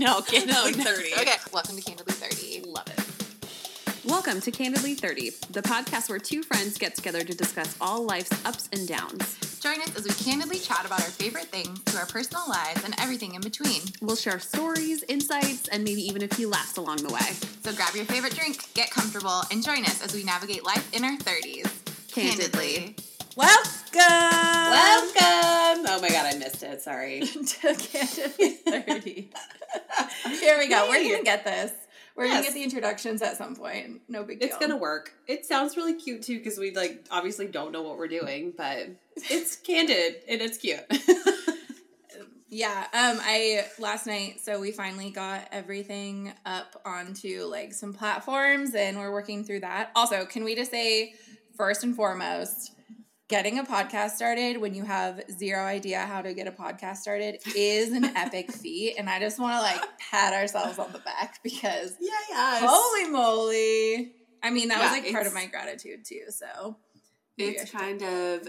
no, Candidly No, no. 30. Okay, welcome to Candidly 30. Love it. Welcome to Candidly 30, the podcast where two friends get together to discuss all life's ups and downs. Join us as we candidly chat about our favorite things to our personal lives and everything in between. We'll share stories, insights, and maybe even a few laughs along the way. So grab your favorite drink, get comfortable, and join us as we navigate life in our 30s. Candidly. Welcome. Welcome! Oh my god, I missed it. Sorry. to Candidly 30. Here we go. We're to get this. We're gonna get the introductions at some point. No big deal. It's gonna work. It sounds really cute too because we like obviously don't know what we're doing, but it's candid and it's cute. Yeah, um I last night so we finally got everything up onto like some platforms and we're working through that. Also, can we just say first and foremost, getting a podcast started when you have zero idea how to get a podcast started is an epic feat and I just want to like pat ourselves on the back because yeah, yeah. holy moly. I mean, that Yeah, was like part of my gratitude too, so it's kind of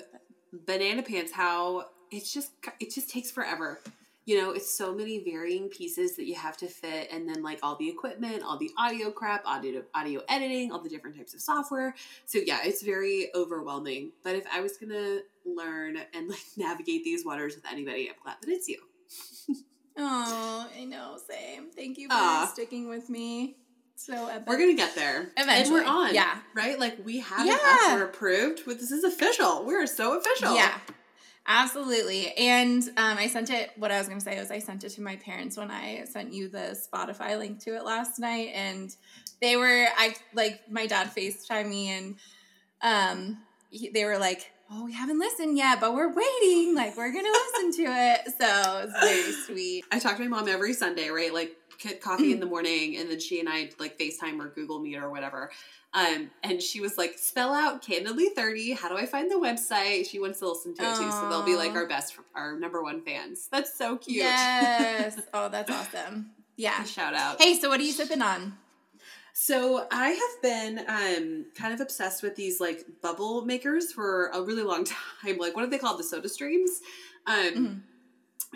banana pants how it's just it just takes forever you know it's so many varying pieces that you have to fit and then like all the equipment all the audio crap audio audio editing all the different types of software. So yeah it's very overwhelming. But if i was gonna learn and like navigate these waters with anybody i'm glad that it's you. Oh, I know, same. Thank you for sticking with me. So epic. we're gonna get there. Eventually, and we're on yeah. right? Like we have Yeah. an offer approved. But this is official. We're so official. Yeah, absolutely. And um, I sent it. What I was going to say was I sent it to my parents when I sent you the Spotify link to it last night, and they were I like my dad Facetime me, and um, he, they were like. Oh, we haven't listened yet, but we're waiting. Like we're gonna listen to it, so it's very sweet. I talk to my mom every Sunday, right? Like get coffee in the morning, and then she and I like FaceTime or Google Meet or whatever. Um, and she was like, "Spell out candidly thirty. How do I find the website?" She wants to listen to it too, so they'll be like our best, our number one fans. That's so cute. Yes. Oh, that's awesome. Yeah. Shout out. Hey, so what are you sipping on? So I have been um, kind of obsessed with these like bubble makers for a really long time. Like, what are they called? The Soda Streams. Um,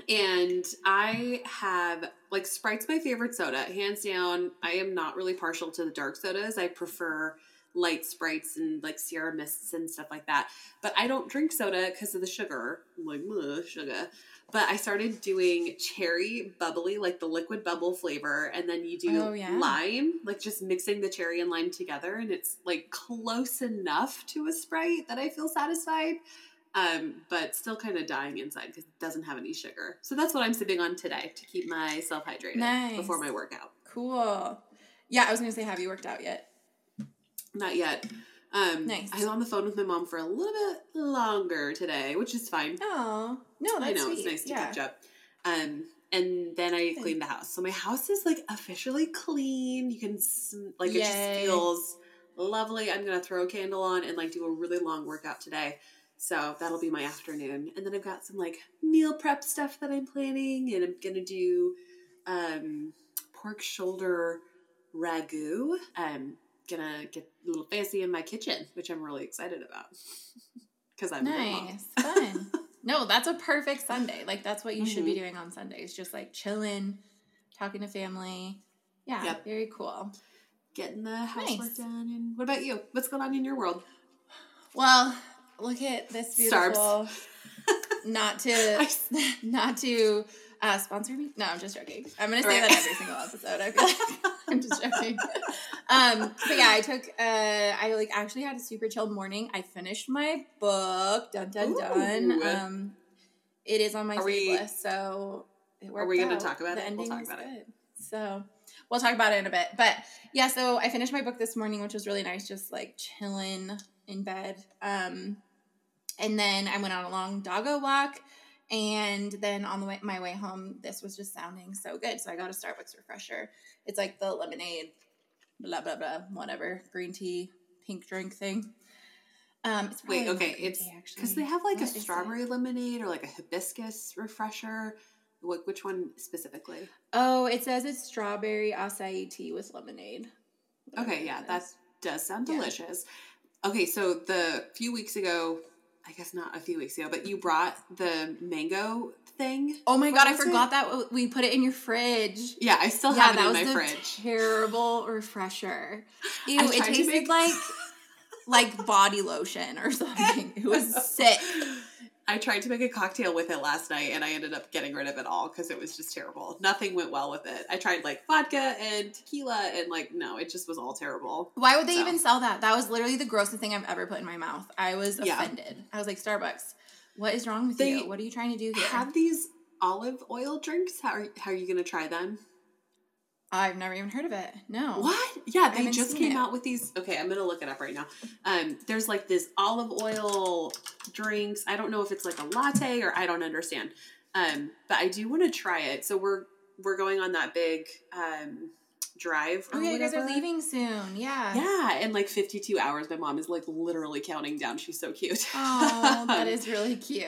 And I have like Sprite's my favorite soda, hands down. I am not really partial to the dark sodas. I prefer light Sprites and like Sierra Mists and stuff like that. But I don't drink soda because of the sugar. I'm like, "Ugh, sugar. But I started doing cherry bubbly, like the liquid bubble flavor, and then you do Oh, yeah. lime, like just mixing the cherry and lime together, and it's like close enough to a Sprite that I feel satisfied um, but still kind of dying inside because it doesn't have any sugar. So that's what I'm sipping on today to keep myself hydrated Nice. before my workout. Cool. Yeah, I was gonna say, have you worked out yet? Not yet. Um, Nice. I was on the phone with my mom for a little bit longer today, which is fine. Oh, no, that's I know sweet. it's nice to yeah. catch up. Um, and then I cleaned the house, so my house is like officially clean. You can like it just feels lovely. I'm gonna throw a candle on and like do a really long workout today. So that'll be my afternoon. And then I've got some like meal prep stuff that I'm planning and I'm gonna do um pork shoulder ragu. I'm gonna get a little fancy in my kitchen, which I'm really excited about. Because I'm. Nice, fun. no, that's a perfect Sunday. Like that's what you should be Mhm. doing on Sundays. Just like chilling, talking to family. Yeah, Yep. very cool. Getting the housework Nice. done. And what about you? What's going on in your world? Well, look at this beautiful. not to, not to uh, sponsor me. No, I'm just joking. I'm gonna say Right. that every single episode. I feel like I'm just joking. Um, but yeah, I took. Uh, I like actually had a super chilled morning. I finished my book. Dun dun dun. Ooh. Um, it is on my we- list, so it worked Are we gonna talk about The it? We'll talk about it. So we'll talk about it in a bit. But yeah, so I finished my book this morning, which was really nice, just like chilling in bed. Um, and then I went on a long doggo walk. And then on the way, my way home, this was just sounding so good. So I got a Starbucks refresher. It's like the lemonade, blah blah blah, whatever green tea, pink drink thing. Um, it's Wait, okay, it's because they have like What a it? strawberry lemonade or like a hibiscus refresher. What, which one specifically? Oh, it says it's strawberry acai tea with lemonade. Okay, yeah, that does sound Yeah. delicious. Okay, so the few weeks ago, I guess not a few weeks ago, but you brought the mango thing. Oh my What god, I was it? forgot that we put it in your fridge. Yeah, I still yeah, have it in my fridge. terrible refresher. Ew, it tasted make- like like body lotion or something. It was sick. I tried to make a cocktail with it last night and I ended up getting rid of it all because it was just terrible. Nothing went well with it. I tried like vodka and tequila and like no, it just was all terrible. Why would they So. even sell that? That was literally the grossest thing I've ever put in my mouth. I was Yeah. offended. I was like, Starbucks, what is wrong with They you? What are you trying to do here? Have these olive oil drinks? How are, how are you going to try them? I've never even heard of it. No. What? Yeah, they just came it. out with these. Okay, I'm gonna look it up right now. Um, there's like this olive oil drinks. I don't know if it's like a latte or I don't understand. Um, but I do want to try it. So we're we're going on that big um drive. Oh yeah, you guys are leaving soon. Yeah. Yeah, and like 52 hours, my mom is like literally counting down. She's so cute. Oh, that is really cute.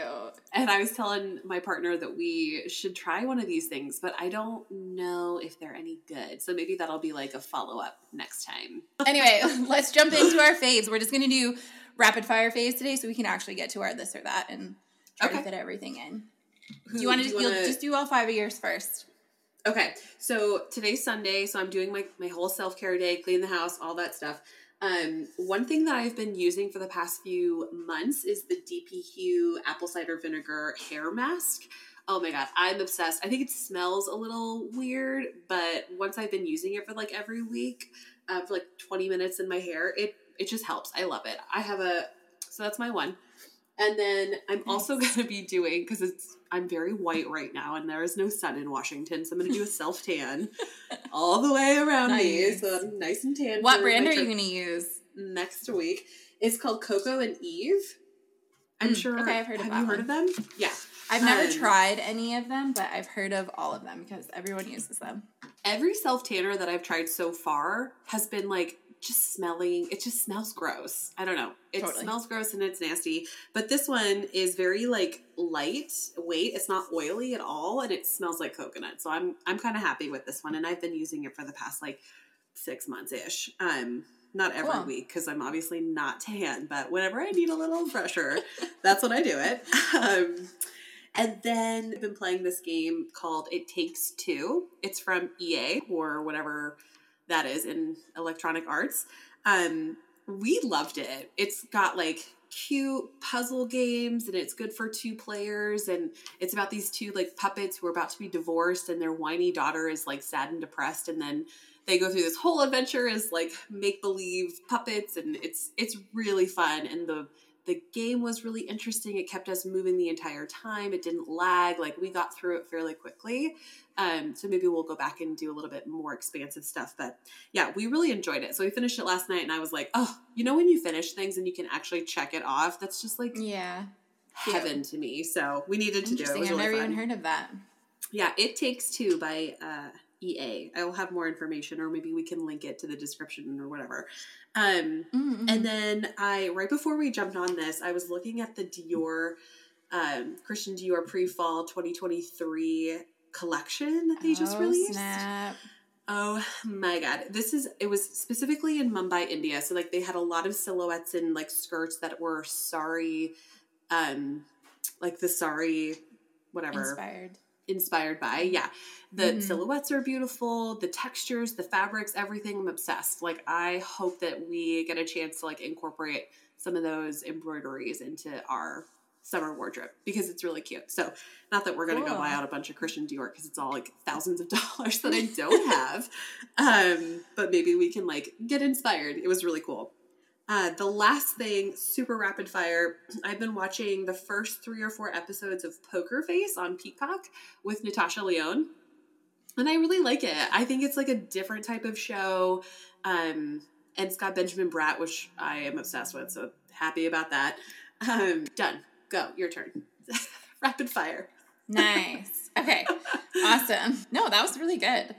And I was telling my partner that we should try one of these things, but I don't know if they're any good. So maybe that'll be like a follow up next time. Anyway, let's jump into our faves. We're just gonna do rapid fire faves today, so we can actually get to our this or that and try Okay. to fit everything in. Who- Do you want to wanna- just do all five of yours first? Okay, so today's Sunday, so I'm doing my, my whole self care day, clean the house, all that stuff. Um, one thing that I've been using for the past few months is the DP Hue apple cider vinegar hair mask. Oh my god, I'm obsessed. I think it smells a little weird, but once I've been using it for like every week, uh, for like 20 minutes in my hair, it it just helps. I love it. I have a so that's my one. And then I'm also going to be doing because it's I'm very white right now, and there is no sun in Washington, so I'm going to do a self tan all the way around me, so I'm nice and tan. What brand are you gonna use? next week? It's called Coco and Eve. I'm Mm, sure. okay, I've heard of have you heard one. of them? Yeah. I've never Um, tried any of them, but I've heard of all of them because everyone uses them. Every self tanner that I've tried so far has been like just smelling. It just smells gross. I don't know. It Totally. smells gross and it's nasty. But this one is very like light weight. It's not oily at all, and it smells like coconut. So I'm I'm kind of happy with this one, and I've been using it for the past like six months ish. Um, not every Cool. week because I'm obviously not tan, but whenever I need a little fresher, that's when I do it. Um, and then I've been playing this game called It Takes Two. It's from EA or whatever that is in Electronic Arts. Um, we loved it. It's got like cute puzzle games and it's good for two players and it's about these two like puppets who are about to be divorced and their whiny daughter is like sad and depressed and then they go through this whole adventure as like make believe puppets and it's it's really fun and the the game was really interesting. It kept us moving the entire time. It didn't lag. Like we got through it fairly quickly. Um, so maybe we'll go back and do a little bit more expansive stuff. But yeah we really enjoyed it. So we finished it last night and i was like oh you know when you finish things and you can actually check it off? That's just like Yeah. heaven to me. So we needed to do it, it I've really never fun. even heard of that. Yeah, It Takes Two by uh, EA. I will have more information, or maybe we can link it to the description or whatever. Um, Mm-hmm. and then I, right before we jumped on this, I was looking at the Dior, um, Christian Dior pre-fall 2023 collection that they just Oh, released. Snap. Oh my god. This is it was specifically in Mumbai, India. So like they had a lot of silhouettes and like skirts that were sari um like the sari whatever Inspired. Inspired by. Yeah. The Mhm. silhouettes are beautiful, the textures, the fabrics, everything. I'm obsessed. Like I hope that we get a chance to like incorporate some of those embroideries into our summer wardrobe because it's really cute. So, not that we're going to go buy out a bunch of Christian Dior because it's all like thousands of dollars that I don't have. um, but maybe we can like get inspired. It was really cool. Uh, the last thing, super rapid fire. I've been watching the first three or four episodes of Poker Face on Peacock with Natasha Lyonne, and I really like it. I think it's like a different type of show, um, and it's Benjamin Bratt, which I am obsessed with. So happy about that. Um, done. Go. Your turn. rapid fire. Nice. Okay. awesome. No, that was really good.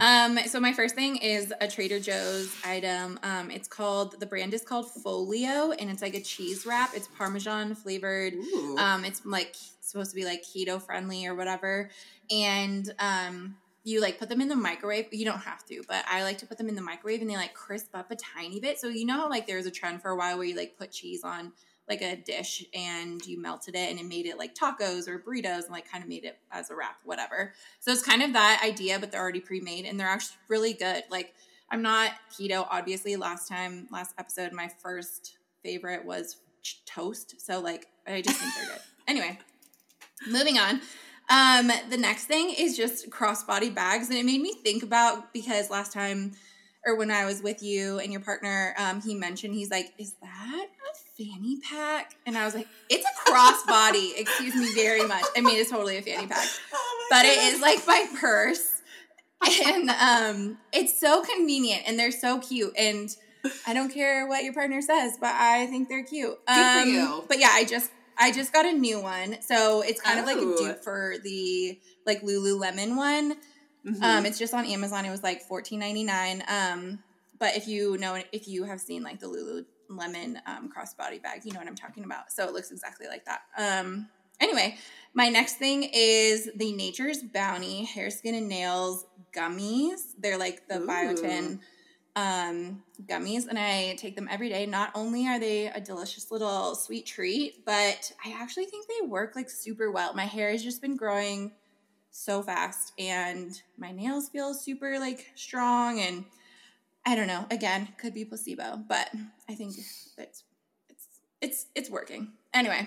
Um, so my first thing is a Trader Joe's item. Um, it's called the brand is called Folio, and it's like a cheese wrap. It's Parmesan flavored. Ooh. Um, it's like supposed to be like keto friendly or whatever, and um, you like put them in the microwave. You don't have to, but I like to put them in the microwave, and they like crisp up a tiny bit. So you know how like there was a trend for a while where you like put cheese on like a dish and you melted it and it made it like tacos or burritos and like kind of made it as a wrap, whatever. So it's kind of that idea, but they're already pre-made and they're actually really good. Like I'm not keto, obviously. Last time, last episode, my first favorite was ch- toast. So like I just think they're good. Anyway, moving on. Um, the next thing is just crossbody bags, and it made me think about because last time or when I was with you and your partner, um, he mentioned he's like, "Is that a fanny pack?" And I was like, "It's a crossbody." Excuse me very much. I mean, it's totally a fanny pack, Oh but it is like my purse, and um, it's so convenient, and they're so cute, and I don't care what your partner says, but I think they're cute. Good for Um, you. But yeah, I just I just got a new one, so it's kind of like a Oh. dupe for the like Lululemon one. Mhm. Um, it's just on Amazon. It was like fourteen ninety nine. Um, but if you know, if you have seen like the Lululemon um, crossbody bag, you know what I'm talking about. So it looks exactly like that. Um, anyway, my next thing is the Nature's Bounty hair, skin, and nails gummies. They're like the Ooh. biotin um, gummies, and I take them every day. Not only are they a delicious little sweet treat, but I actually think they work like super well. My hair has just been growing so fast and my nails feel super like strong and I don't know, again, could be placebo, but I think it's it's it's it's working. Anyway,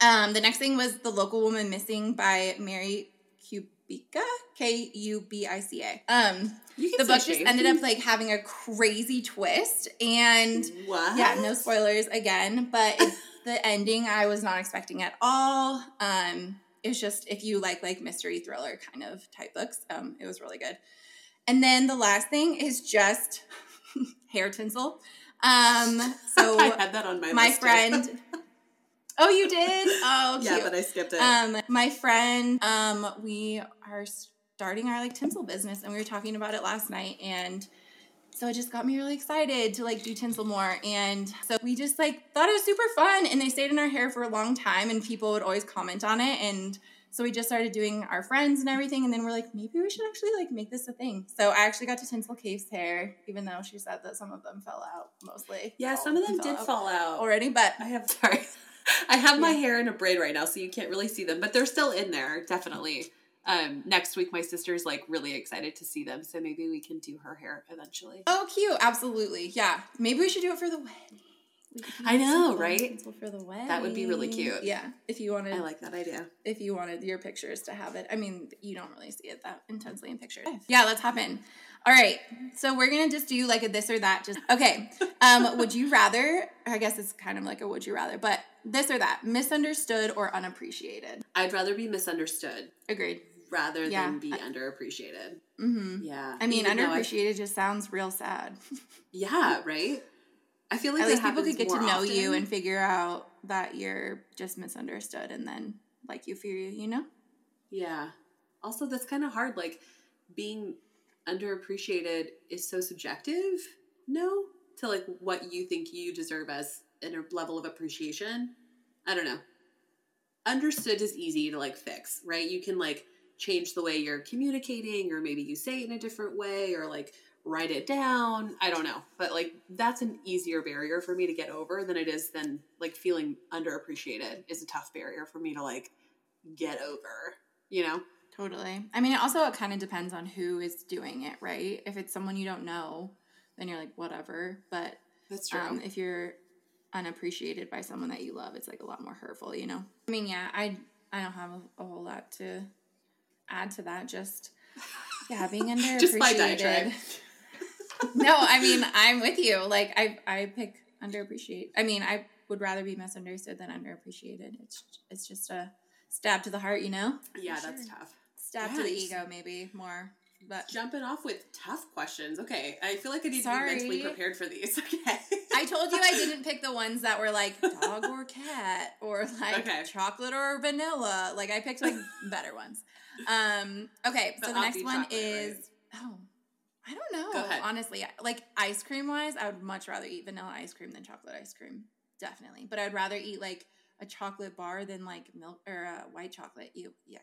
um the next thing was The Local Woman Missing by Mary Kubica, K U B I C A. Um the book just ended up like having a crazy twist and what? yeah, no spoilers again, but it's the ending I was not expecting at all. Um, it's just if you like like mystery thriller kind of type books, um, it was really good. And then the last thing is just hair tinsel. Um, so I had that on my my list friend. Oh, you did? Oh, cute. yeah, but I skipped it. Um, my friend, um, we are starting our like tinsel business, and we were talking about it last night, and so it just got me really excited to like do tinsel more, and so we just like thought it was super fun, and they stayed in our hair for a long time, and people would always comment on it, and so we just started doing our friends and everything, and then we're like, maybe we should actually like make this a thing. So I actually got to tinsel Cave's hair, even though she said that some of them fell out mostly. yeah, some of them did out fall out. already, but I have sorry. I have my hair in a braid right now, so you can't really see them, but they're still in there, definitely. Um, next week, my sister's like really excited to see them, so maybe we can do her hair eventually. Oh, cute! Absolutely, yeah. Maybe we should do it for the wedding. We I know, right? For the wedding, That would be really cute. Yeah, if you wanted, I like that idea. if you wanted your pictures to have it. I mean, you don't really see it that intensely in pictures. Yeah, let's hop in. All right, so we're gonna just do like a this or that. Just okay. Um, would you rather? I guess it's kind of like a would you rather, but this or that, misunderstood or unappreciated. I'd rather be misunderstood Agreed. Rather Yeah. than be underappreciated. Mm-hmm. Yeah. I mean, Even underappreciated just sounds real sad. yeah, right. I feel like At least people could get to know you and figure out that you're just misunderstood and then like you for you, you know? Yeah. Also, that's kind of hard. Like, being underappreciated is so subjective, no? To like what you think you deserve as a level of appreciation. I don't know. Understood is easy to like fix, right? You can like change the way you're communicating, or maybe you say it in a different way, or like write it down. I don't know. But like, that's an easier barrier for me to get over than it is than like feeling underappreciated is a tough barrier for me to like get over, you know? Totally. I mean, it also it kind of depends on who is doing it, right? If it's someone you don't know, then you're like whatever. But That's true. um, if you're unappreciated by someone that you love, it's like a lot more hurtful, you know. I mean, yeah, I I don't have a, a whole lot to add to that. Just yeah, being underappreciated. Just diatribe. no, I mean I'm with you. Like I I pick underappreciate. I mean I would rather be misunderstood than underappreciated. It's it's just a stab to the heart, you know. Yeah, For that's tough. Stab to the ego, maybe more. But Jumping off with tough questions. Okay, I feel like I need Sorry. to be mentally prepared for these. Okay. I told you I didn't pick the ones that were like dog or cat or like Okay. chocolate or vanilla. Like I picked like better ones. Um. Okay, But so the next one is right? oh. I don't know. Honestly, like ice cream wise, I would much rather eat vanilla ice cream than chocolate ice cream. Definitely, but I'd rather eat like a chocolate bar than like milk or uh, white chocolate. You yuck.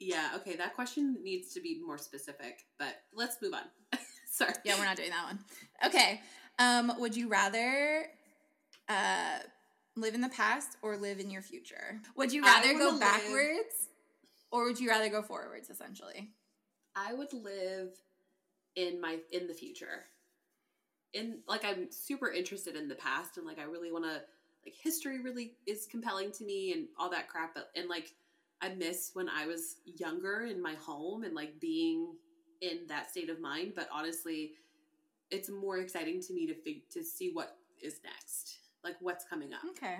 Yeah, okay, that question needs to be more specific, but let's move on. Sorry. Yeah, we're not doing that one. Okay. Um, would you rather uh live in the past or live in your future? Would you rather go live- backwards or would you rather go forwards essentially? I would live in my in the future. In like I'm super interested in the past and like I really want to like history really is compelling to me and all that crap but and like I miss when I was younger in my home and like being in that state of mind but honestly it's more exciting to me to fig- to see what is next. Like what's coming up. Okay.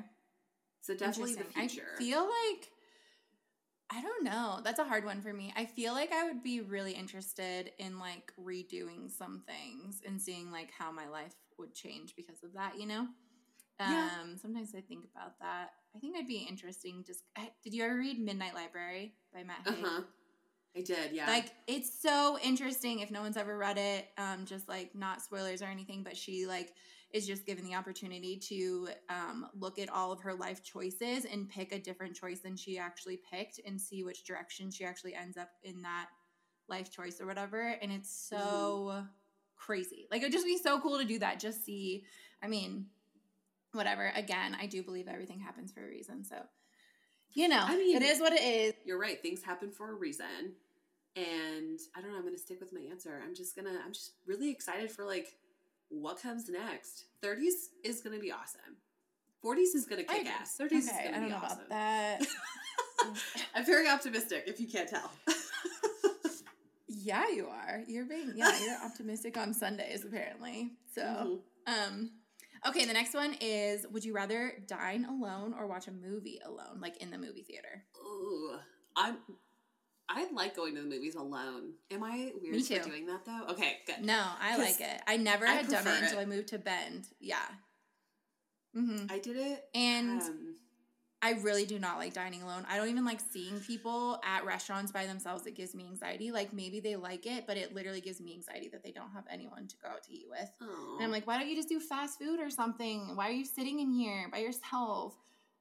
So definitely the future. I feel like I don't know. That's a hard one for me. I feel like I would be really interested in like redoing some things and seeing like how my life would change because of that, you know? Um Yeah. sometimes I think about that. I think that'd be interesting just did you ever read Midnight Library by Matt uh-huh. I did, yeah. Like it's so interesting if no one's ever read it. Um, just like not spoilers or anything, but she like is just given the opportunity to um, look at all of her life choices and pick a different choice than she actually picked and see which direction she actually ends up in that life choice or whatever. And it's so crazy. Like it'd just be so cool to do that. Just see. I mean, whatever. Again, I do believe everything happens for a reason. So. You know, I mean- it is what it is. you're right things happen for a reason and i don't know i'm gonna stick with my answer i'm just gonna i'm just really excited for like what comes next 30s is gonna be awesome 40s is gonna kick I- ass 30s is gonna I don't be know awesome about that. i'm very optimistic if you can't tell Yeah, you are. You're being yeah, you're optimistic on Sundays apparently. So, Mhm. um okay, the next one is would you rather dine alone or watch a movie alone like in the movie theater? Ooh, i'm i like going to the movies alone am i weird for doing that though okay good No, I like it. I never I had done prefer it until. I moved to Bend. Yeah. Mhm. i did it And um, I really do not like dining alone. I don't even like seeing people at restaurants by themselves. It gives me anxiety. Like maybe they like it, but it literally gives me anxiety that they don't have anyone to go out to eat with. oh. And I'm like, why don't you just do fast food or something? Why are you sitting in here by yourself?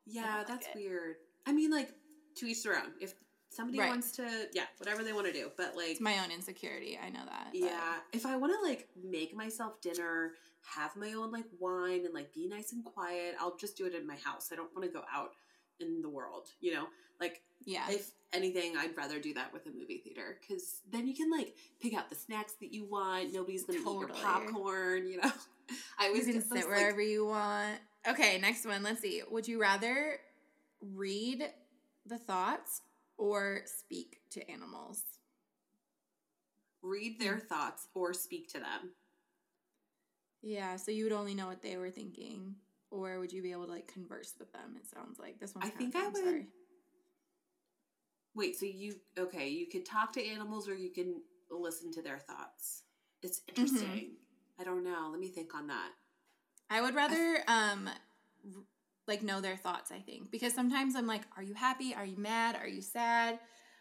Yeah, like that's it. weird. I mean, like, to each their own. If somebody Right. wants to, yeah, whatever they want to do. But, like, It's my own insecurity. I know that. but- yeah, if I want to, like, make myself dinner, have my own, like, wine, and, like, be nice and quiet, I'll just do it in my house. I don't want to go out in the world, you know? Like, Yeah. if anything, I'd rather do that with a movie theater because then you can, like, pick out the snacks that you want. Nobody's going to eat your popcorn, you know? I you always can get sit those, like, wherever you want. Okay, next one. Let's see. Would you rather read the thoughts or speak to animals? read Hmm. their thoughts or speak to them. Yeah, so you would only know what they were thinking, or would you be able to like converse with them? It sounds like this one. I think I would- Wait, so you okay? You could talk to animals, or you can listen to their thoughts. It's Mm-hmm. interesting. I don't know. Let me think on that. I would rather um like know their thoughts, I think. Because sometimes I'm like, are you happy? Are you mad? Are you sad?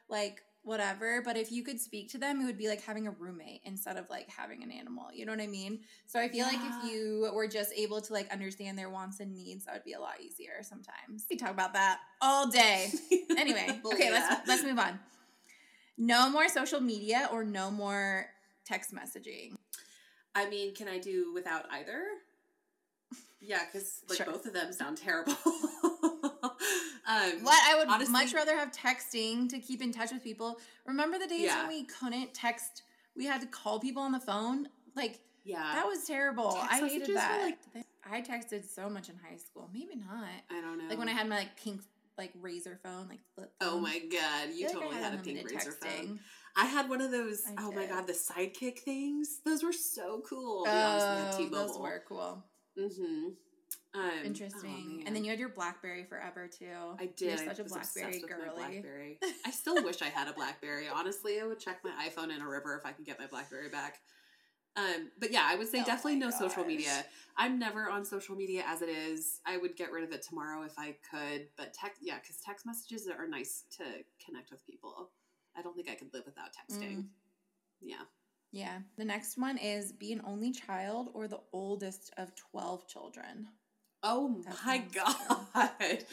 Like whatever, but if you could speak to them, it would be like having a roommate instead of like having an animal. You know what I mean? So I feel like if you were just able to like understand their wants and needs, that would be a lot easier sometimes. We talk about that all day. Anyway, okay, Yeah. let's let's move on. No more social media or no more text messaging. I mean, can I do without either? Yeah, because like Sure. both of them sound terrible. um, What I would honestly- much rather have texting to keep in touch with people. Remember the days Yeah. when we couldn't text? We had to call people on the phone. Like Yeah, that was terrible. text I messages hated were, that. like- I texted so much in high school. Maybe not. I don't know. Like when I had my like pink like Razr phone, like flip. oh my god, you feel like I totally had, a pink unlimited Razr phone. I had one of those. I oh my god, the sidekick things. Those were so cool. We Oh, T-Mobile. those were cool. Mm-hmm. Um, Interesting. oh, and then you had your BlackBerry forever too. I did. You're such a was BlackBerry obsessed with my girly. BlackBerry. I still wish I had a BlackBerry. Honestly, I would check my iPhone in a river if I could get my BlackBerry back. Um, but yeah, I would say Oh definitely no social media. I'm never on social media as it is. I would get rid of it tomorrow if I could. But text, yeah, because text messages are nice to connect with people. I don't think I could live without texting. Mm. Yeah. Yeah. The next one is be an only child or the oldest of 12 children. Oh my god.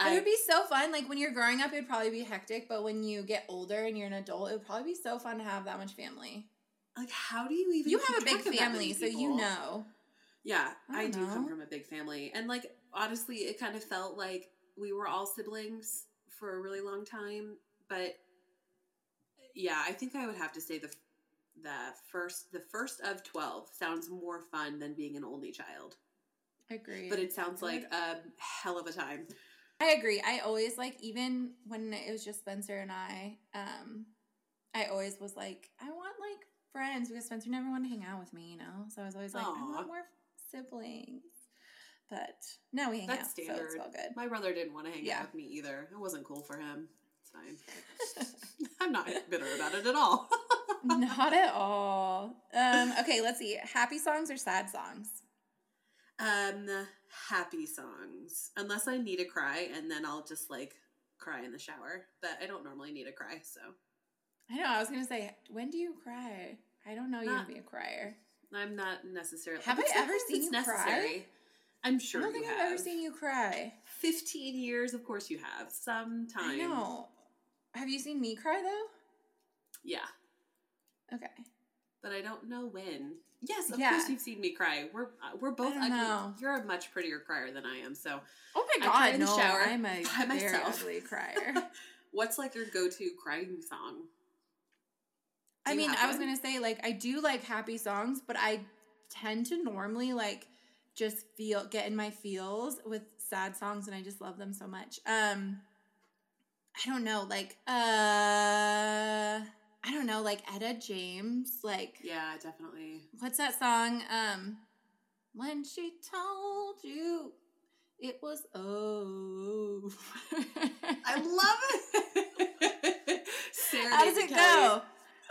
It would be so fun. Like when you're growing up, it would probably be hectic, but when you get older and you're an adult, it would probably be so fun to have that much family. like, how do you even? You have a big track of that family, so you know. Yeah, I I, do come from a big family, and like honestly, it kind of felt like we were all siblings for a really long time. But yeah, I think I would have to say the the first the first of twelve sounds more fun than being an only child. Agreed. But it sounds like a hell of a time. I agree. I always like even when it was just Spencer and I, um, I always was like, I want like friends because Spencer never wanted to hang out with me, you know? So I was always like, I want more siblings. But now we hang That's out, so standard. it's all good. My brother didn't want to hang Yeah. out with me either. It wasn't cool for him. It's fine. I'm not bitter about it at all. Not at all. Um, okay, let's see. Happy songs or sad songs? Um, happy songs. Unless I need to cry, and then I'll just like cry in the shower. But I don't normally need to cry, so I know. I was gonna say, when do you cry? I don't know you Not- to be a crier. I'm not necessarily. Have I ever sometimes seen you cry? necessary. I'm sure I don't think have. I've ever seen you cry. Fifteen years, of course you have. Sometime. I know. Have you seen me cry though? Yeah, Okay. but I don't know when. Yes, of Yeah. course you've seen me cry. We're uh, we're both ugly. know. You're a much prettier crier than I am. So, Oh my I god, the no! shower I'm a by myself. ugly crier. what's like your go-to crying song? Do I mean, I was one? gonna say like I do like happy songs, but I tend to normally like just feel get in my feels with sad songs, and I just love them so much. Um, I don't know, like uh, I don't know, like Etta James, like Yeah, definitely. what's that song? Um, when she told you it was oh. I love it. Sarah How does it Kelly. go?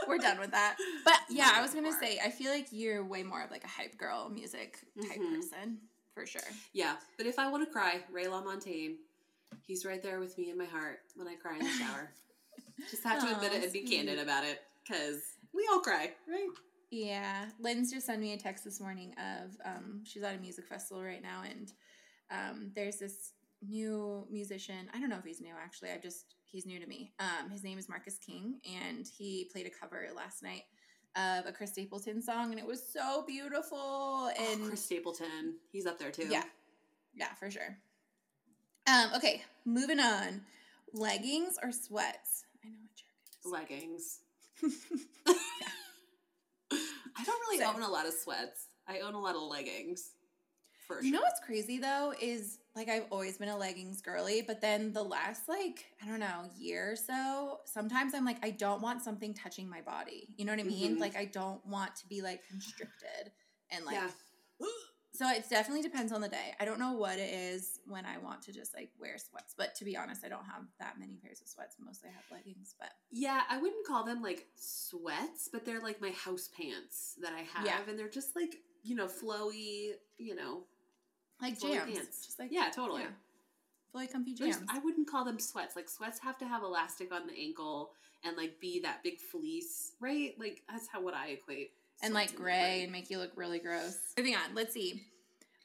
We're done with that. But yeah, I was gonna More. say, I feel like you're way more of like a hype girl music type Mhm. person for sure. Yeah, but if I want to cry, Ray LaMontagne, he's right there with me in my heart when I cry in the shower. Just have to admit it and be candid about it because we all cry, right? Yeah, Lynn's just sent me a text this morning of um, she's at a music festival right now, and um, there's this new musician. I don't know if he's new actually. I just he's new to me. Um, his name is Marcus King, and he played a cover last night of a Chris Stapleton song, and it was so beautiful. And oh, Chris Stapleton, he's up there too. Yeah. Yeah, for sure. Um, okay, moving on. Leggings or sweats? I know what jerk leggings. I don't really Same. own a lot of sweats. I own a lot of leggings. For You know sure. what's crazy though is like I've always been a leggings girly, but then the last like I don't know year or so, sometimes I'm like I don't want something touching my body. You know what I mean? Mhm. Like I don't want to be like constricted and like. yeah. So it definitely depends on the day. I don't know what it is when I want to just like wear sweats, but to be honest, I don't have that many pairs of sweats. Mostly I have leggings, but Yeah, I wouldn't call them like sweats, but they're like my house pants that I have, Yeah. and they're just like you know flowy, you know. like jams, pants. just like Yeah, totally. yeah. fully comfy There's- jams. I wouldn't call them sweats. Like sweats have to have elastic on the ankle and like be that big fleece, right? Like that's how what I equate. And like gray and make you look really gross. Moving on, let's see.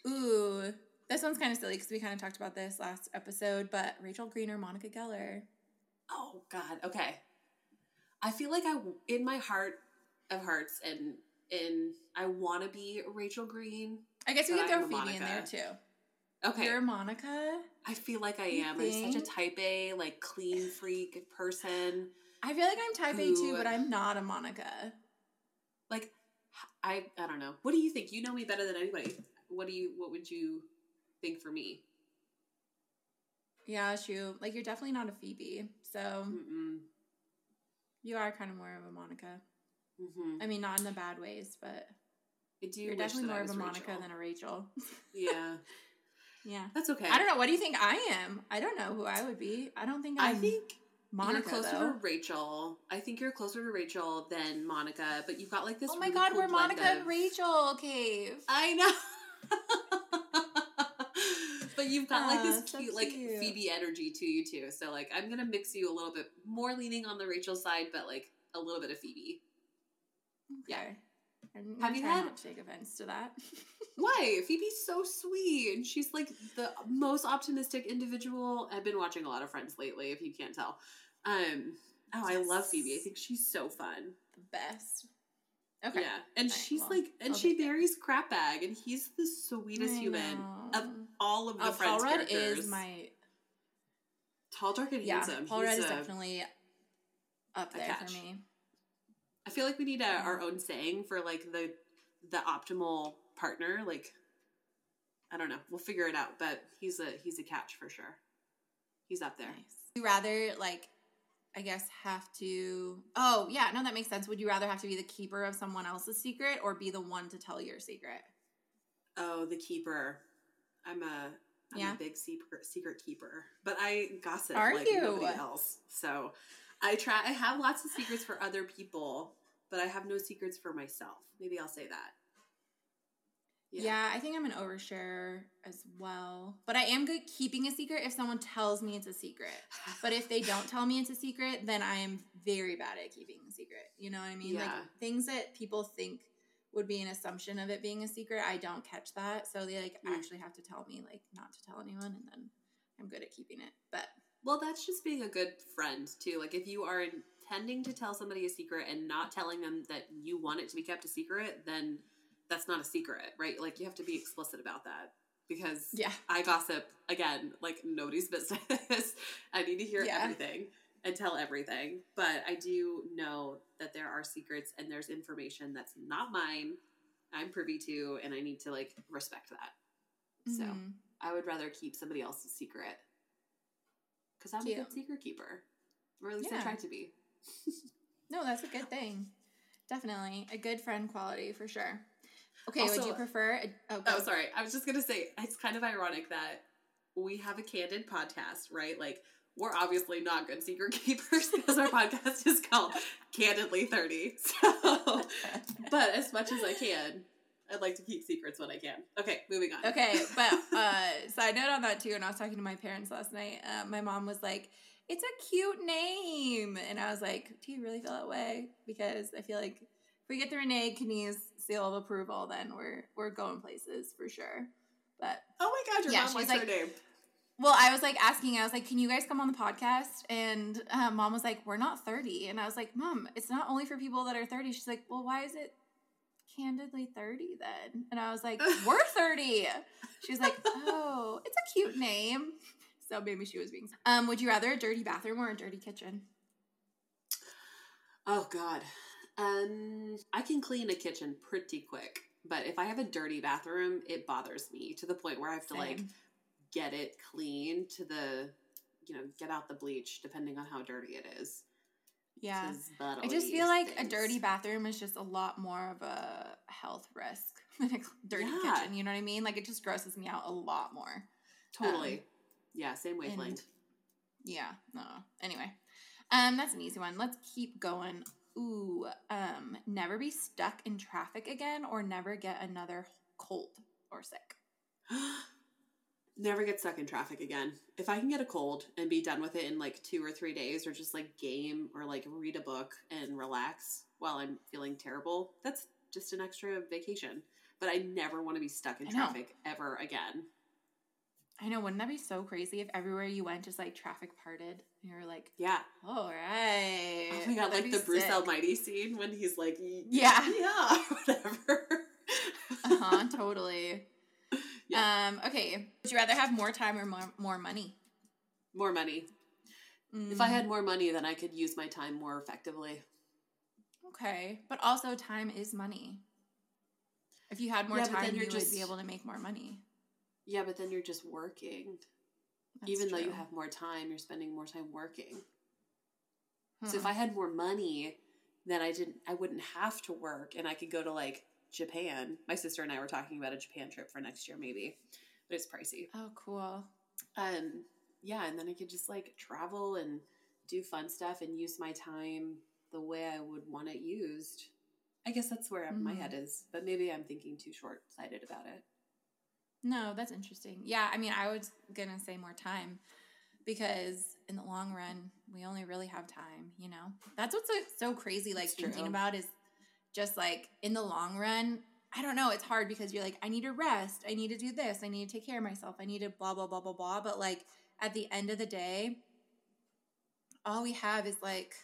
Ooh, this one's kind of silly because we kind of talked about this last episode, but Rachel Green or Monica Geller? Oh God. Okay. I feel like I, in my heart of hearts, and and I want to be Rachel Green. I guess we can throw Phoebe in there too. Okay. You're Monica. I feel like I am. I'm such a type A, like clean freak person. I feel like I'm type A too, but I'm not a Monica. Like, I I don't know. What do you think? You know me better than anybody. What do you? What would you think for me? Yeah, shoot. Like you're definitely not a Phoebe, so Mm-mm. you are kind of more of a Monica. hmm I mean, not in the bad ways, but I you're definitely I more of a Monica Rachel. than a Rachel. Yeah, yeah. that's okay. I don't know. What do you think I am? I don't know who I would be. I don't think I I'm think Monica you're closer though. to Rachel. I think you're closer to Rachel than Monica, but you've got like this. Oh my really god, cool we're Monica and Rachel cave. I know. but you've got like Aw, this so cute, like. Phoebe energy to you too. So like I'm gonna mix you a little bit more leaning on the Rachel side, but like a little bit of Phoebe. Yeah. Okay. I'm Have you had- not to take offense to that. Why? Phoebe's so sweet, and she's like the most optimistic individual. I've been watching a lot of Friends lately, if you can't tell. Um, oh, I love Phoebe. I think she's so fun. the best. Okay. Yeah, and Right, she's well, like, and I'll she buries crap bag, and he's the sweetest human of all of the Oh, Friends Paul Rudd characters. is my tall, dark, and yeah. handsome. Paul Rudd is definitely up there for me. I feel like we need a, our own saying for like the the optimal partner. Like, I don't know. We'll figure it out. But he's a he's a catch for sure. He's up there. Nice. You rather like I guess have to Oh, yeah, no that makes sense. Would you rather have to be the keeper of someone else's secret or be the one to tell your secret? Oh, the keeper. I'm a I'm Yeah. a big secret secret keeper, but I gossip Are like you? nobody else. So I try. I have lots of secrets for other people, but I have no secrets for myself. Maybe I'll say that. Yeah. I think I'm an oversharer as well. But I am good keeping a secret if someone tells me it's a secret. But if they don't tell me it's a secret, then I am very bad at keeping a secret. You know what I mean? Yeah. Like things that people think would be an assumption of it being a secret, I don't catch that. So they like Mm. actually have to tell me like not to tell anyone and then I'm good at keeping it. But Well, that's just being a good friend too. Like if you are intending to tell somebody a secret and not telling them that you want it to be kept a secret, then that's not a secret, right? Like you have to be explicit about that because yeah. I gossip again like nobody's business. I need to hear Yeah. everything and tell everything, but I do know that there are secrets and there's information that's not mine. I'm privy to, and I need to like respect that. So Mhm. I would rather keep somebody else's secret because I'm a good secret keeper, or at least I try to be. No, that's a good thing. Definitely. A good friend quality for sure. Okay, would you prefer a, oh, Oh, sorry. I was just gonna say it's kind of ironic that we have a candid podcast, right? Like we're obviously not good secret keepers because our podcast is called Candidly Thirty. So, but as much as I can, I'd like to keep secrets when I can. Okay, moving on. Okay, but uh side note on that too, and I was talking to my parents last night. Uh, my mom was like, "It's a cute name," and I was like, "Do you really feel that way?" Because I feel like if we get the Renee Knies seal of approval, then we're we're going places for sure. But oh my god, your Yeah, mom was her like- name. well, I was like asking, I was like, "Can you guys come on the podcast?" And uh, mom was like, "We're not 30," and I was like, "Mom, it's not only for people that are 30." She's like, "Well, why is it?" Candidly 30 then. And I was like, We're 30. She's like, Oh, it's a cute name. So maybe she was being. Um, would you rather a dirty bathroom or a dirty kitchen? Oh god. Um I can clean a kitchen pretty quick, but if I have a dirty bathroom, it bothers me to the point where I have to like get it clean to the you know, get out the bleach depending on how dirty it is. Yeah. I just feel like a dirty bathroom is just a lot more of a health risk than a dirty Yeah. kitchen. You know what I mean? Like it just grosses me out a lot more. totally. um, yeah, same wavelength. Yeah, no. Anyway, um, that's an easy one. Let's keep going. Ooh, um, never be stuck in traffic again, or never get another cold or sick. Never get stuck in traffic again. If I can get a cold and be done with it in like two or three days, or just like game or like read a book and relax while I'm feeling terrible, that's just an extra vacation. But I never want to be stuck in traffic ever again. I know, wouldn't that be so crazy if everywhere you went just like traffic parted? And you were like, Yeah. all right. Oh my god, That'd like the Bruce. Almighty scene when he's like, Yeah. yeah, whatever. uh huh, totally. Yeah. Um, okay. Would you rather have more time or more, more money? More money. If I had more money, then I could use my time more effectively. Mm, Okay, but also time is money. If you had more Yeah, time, you you're would be able to make more money. Yeah, but then you're just working. That's Even though you have more time, you're spending more time working. So Hmm. if I had more money, then I didn't I wouldn't have to work and I could go to like Japan. My sister and I were talking about a Japan trip for next year maybe. But it's pricey. oh, cool. Um yeah, and then I could just like travel and do fun stuff and use my time the way I would want it used. I guess that's where my Mhm. head is, but maybe I'm thinking too short-sighted about it. No, that's interesting. Yeah, I mean, I was gonna say more time because in the long run, we only really have time. You know, that's what's so, so crazy. Like thinking about is just like in the long run. I don't know. It's hard because you're like, I need to rest. I need to do this. I need to take care of myself. I need to blah blah blah blah blah. But like at the end of the day, all we have is like.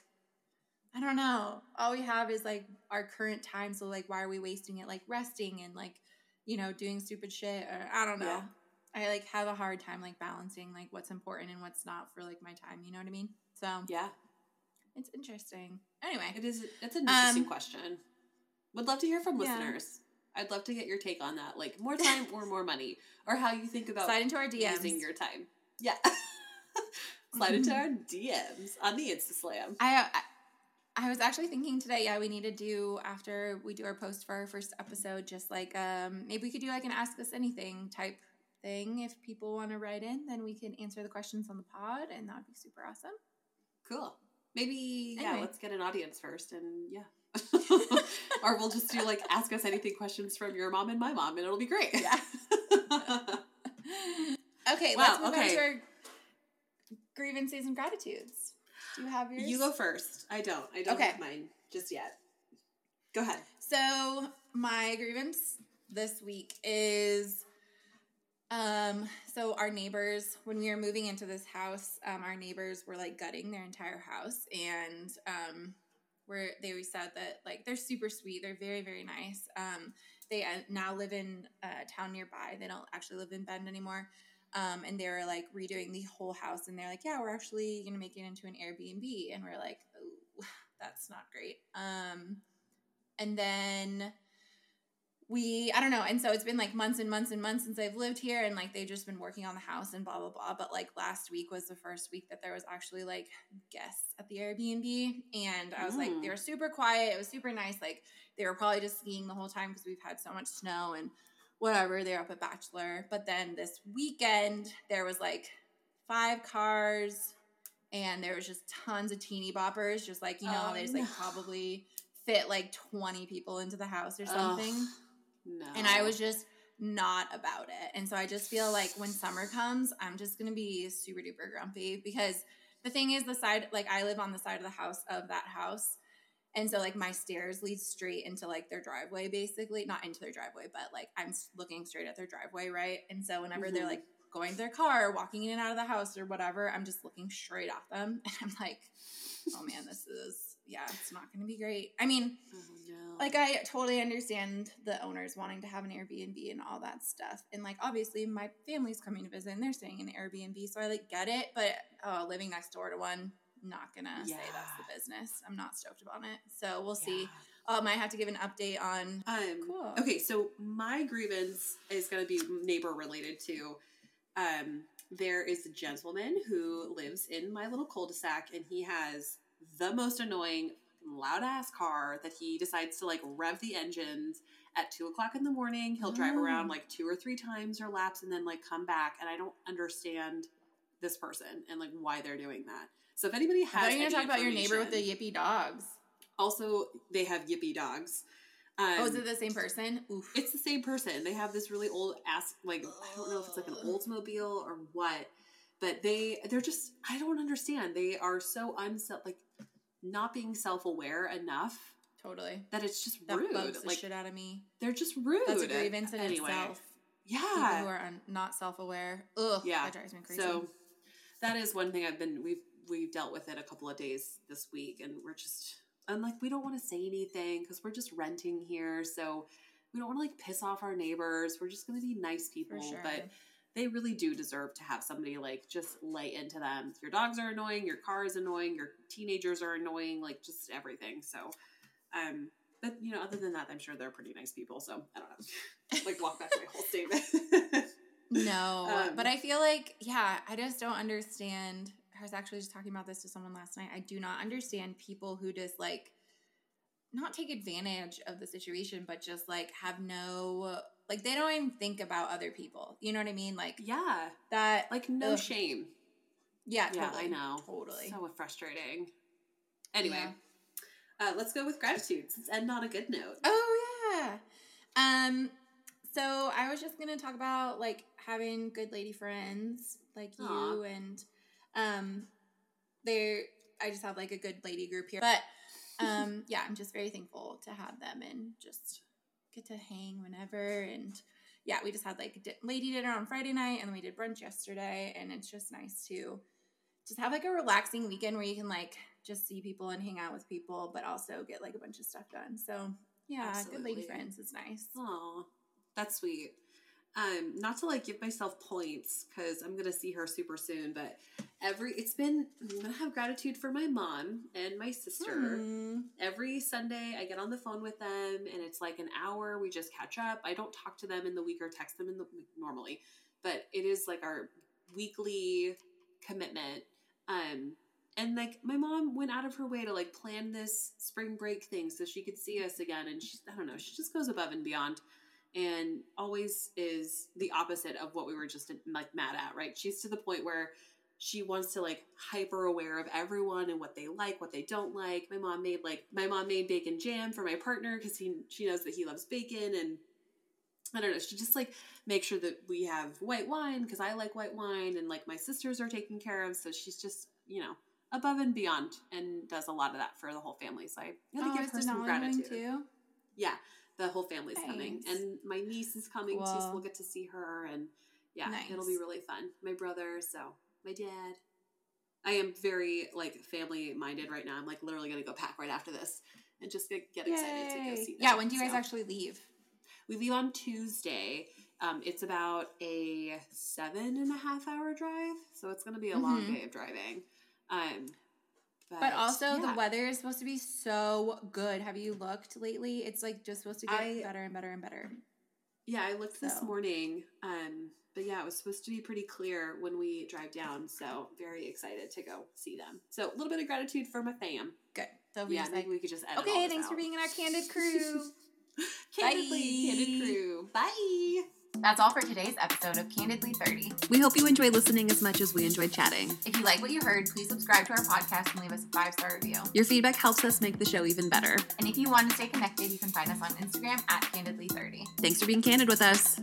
I don't know. All we have is like our current time. So like, why are we wasting it like resting and like, you know, doing stupid shit? Or I don't know. Yeah. I like have a hard time like balancing like what's important and what's not for like my time. You know what I mean? So Yeah, it's interesting. Anyway, it is. It's an interesting Um, question. Would love to hear from Yeah. listeners. I'd love to get your take on that, like more time or more money, or how you think about slide into our DMs. using your time. Yeah, slide into our DMs on the Insta Slam. I, I I was actually thinking today, yeah, we need to do after we do our post for our first episode, just like um maybe we could do like an ask us anything type thing. If people want to write in, then we can answer the questions on the pod, and that would be super awesome. Cool. Maybe yeah. Let's get an audience first, and yeah. or we'll just do like ask us anything questions from your mom and my mom, and it'll be great. Yeah. Okay, Wow, let's move on okay. to our grievances and gratitudes. Do you have yours? you go first. I don't. I don't Okay. have mine just yet. Go ahead. So my grievance this week is um so our neighbors when we were moving into this house um our neighbors were like gutting their entire house and um where they always said that like they're super sweet they're very very nice um they uh, now live in a town nearby they don't actually live in bend anymore um and they were like redoing the whole house and they're like yeah we're actually gonna make it into an airbnb and we're like oh that's not great um and then we i don't know and so it's been like months and months and months since i've lived here and like they've just been working on the house and blah blah blah but like last week was the first week that there was actually like guests at the airbnb and i was like Mm. they were super quiet it was super nice like they were probably just skiing the whole time because we've had so much snow and whatever they're up at bachelor but then this weekend there was like five cars and there was just tons of teeny boppers just like you know Oh, they just like probably fit like 20 people into the house or Ugh, something No. and I was just not about it. And so I just feel like when summer comes, I'm just gonna be super duper grumpy because the thing is the side like I live on the side of the house of that house. And so like my stairs lead straight into like their driveway basically, not into their driveway, but like I'm looking straight at their driveway, right? And so whenever they're Mhm. like going to their car, walking in and out of the house or whatever, I'm just looking straight at them and I'm like, "Oh man, this is yeah, it's not going to be great." I mean, Oh, no. like I totally understand the owners wanting to have an Airbnb and all that stuff. And like obviously my family's coming to visit and they're staying in an Airbnb, so I like get it, but uh, living next door to one, not gonna say that's the business. I'm not stoked about it. So we'll see. Yeah. Um, I have to give an update on Um, Cool. Okay, so my grievance is going to be neighbor related to. Um, there is a gentleman who lives in my little cul-de-sac, and he has the most annoying loud ass car that he decides to like rev the engines at two o'clock in the morning. He'll drive Mm. around like two or three times or laps, and then like come back. And I don't understand this person and like why they're doing that. So if anybody I has, thought you were any gonna talk about your neighbor with the yippy dogs. also they have yippy dogs. Um, oh, is it the same person? Oof. it's the same person. They have this really old ass like I don't know if it's like an Oldsmobile or what, but they they're just I don't understand. They are so unself like not being self aware enough totally. that it's just That rude. bugs the Like shit out of me. they're just rude. That's a grievance in Anyway, itself. People who are un- not self-aware. Ugh. Yeah. That drives me crazy. So that is one thing I've been we've we've dealt with it a couple of days this week, and we're just and like we don't want to say anything because we're just renting here, so we don't want to like piss off our neighbors. We're just going to be nice people, sure. but they really do deserve to have somebody like just lay into them. Your dogs are annoying, your car is annoying, your teenagers are annoying, like just everything. So, um, but you know, other than that, I'm sure they're pretty nice people. So I don't know, like walk back my whole statement. No, Um, but I feel like, yeah, I just don't understand. I was actually just talking about this to someone last night. I do not understand people who just like not take advantage of the situation, but just like have no, like they don't even think about other people. You know what I mean? Like yeah, that, like no Ugh. shame. yeah, Yeah, totally, I know. Totally. So frustrating. Anyway, Yeah. uh, let's go with gratitudes. Let's end on a good note. Oh yeah. Um so I was just going to talk about like having good lady friends like you and um they I just have like a good lady group here. But um yeah, I'm just very thankful to have them and just get to hang whenever and yeah, we just had like di- lady dinner on Friday night and then we did brunch yesterday and it's just nice to just have like a relaxing weekend where you can like just see people and hang out with people, but also get like a bunch of stuff done. So yeah, good lady friends is nice. Oh, that's sweet. Um, not to like give myself points because I'm gonna see her super soon, but every it's been I'm gonna have gratitude for my mom and my sister. Hmm. Every Sunday, I get on the phone with them, and it's like an hour. We just catch up. I don't talk to them in the week or text them in the week normally, but it is like our weekly commitment. Um, and like my mom went out of her way to like plan this spring break thing so she could see us again, and she I don't know, she just goes above and beyond. And always is the opposite of what we were just like mad at, right? She's to the point where she wants to like hyper aware of everyone and what they like, what they don't like. My mom made like my mom made bacon jam for my partner because he she knows that he loves bacon and I don't know. She just like make sure that we have white wine because I like white wine and like my sisters are taken care of. So she's just you know above and beyond and does a lot of that for the whole family. So I gotta Oh, give her some gratitude. too? Yeah, the whole family's coming, and my niece is coming too, so we'll get to see her, and yeah, Nice. it'll be really fun. My brother, so my dad. I am very like family minded right now. I'm like literally gonna go pack right after this and just get, get excited to go see. Them. Yeah, when do you guys So, actually leave? We leave on Tuesday. Um, it's about a seven and a half hour drive, so it's gonna be a long Mhm. day of driving. Um, but, But also, yeah. the weather is supposed to be so good. Have you looked lately? It's like just supposed to get I- better and better and better. Yeah, I looked this morning. Um, but yeah, it was supposed to be pretty clear when we drive down. So very excited to go see them. So a little bit of gratitude for my fam. Good. So we yeah, maybe like, we could just edit okay, thanks for being in our candid crew. Candidly, Bye. candid crew. Bye. That's all for today's episode of Candidly 30. We hope you enjoy listening as much as we enjoyed chatting. If you like what you heard, please subscribe to our podcast and leave us a five star review. Your feedback helps us make the show even better. And if you want to stay connected, you can find us on Instagram at Candidly 30. Thanks for being candid with us.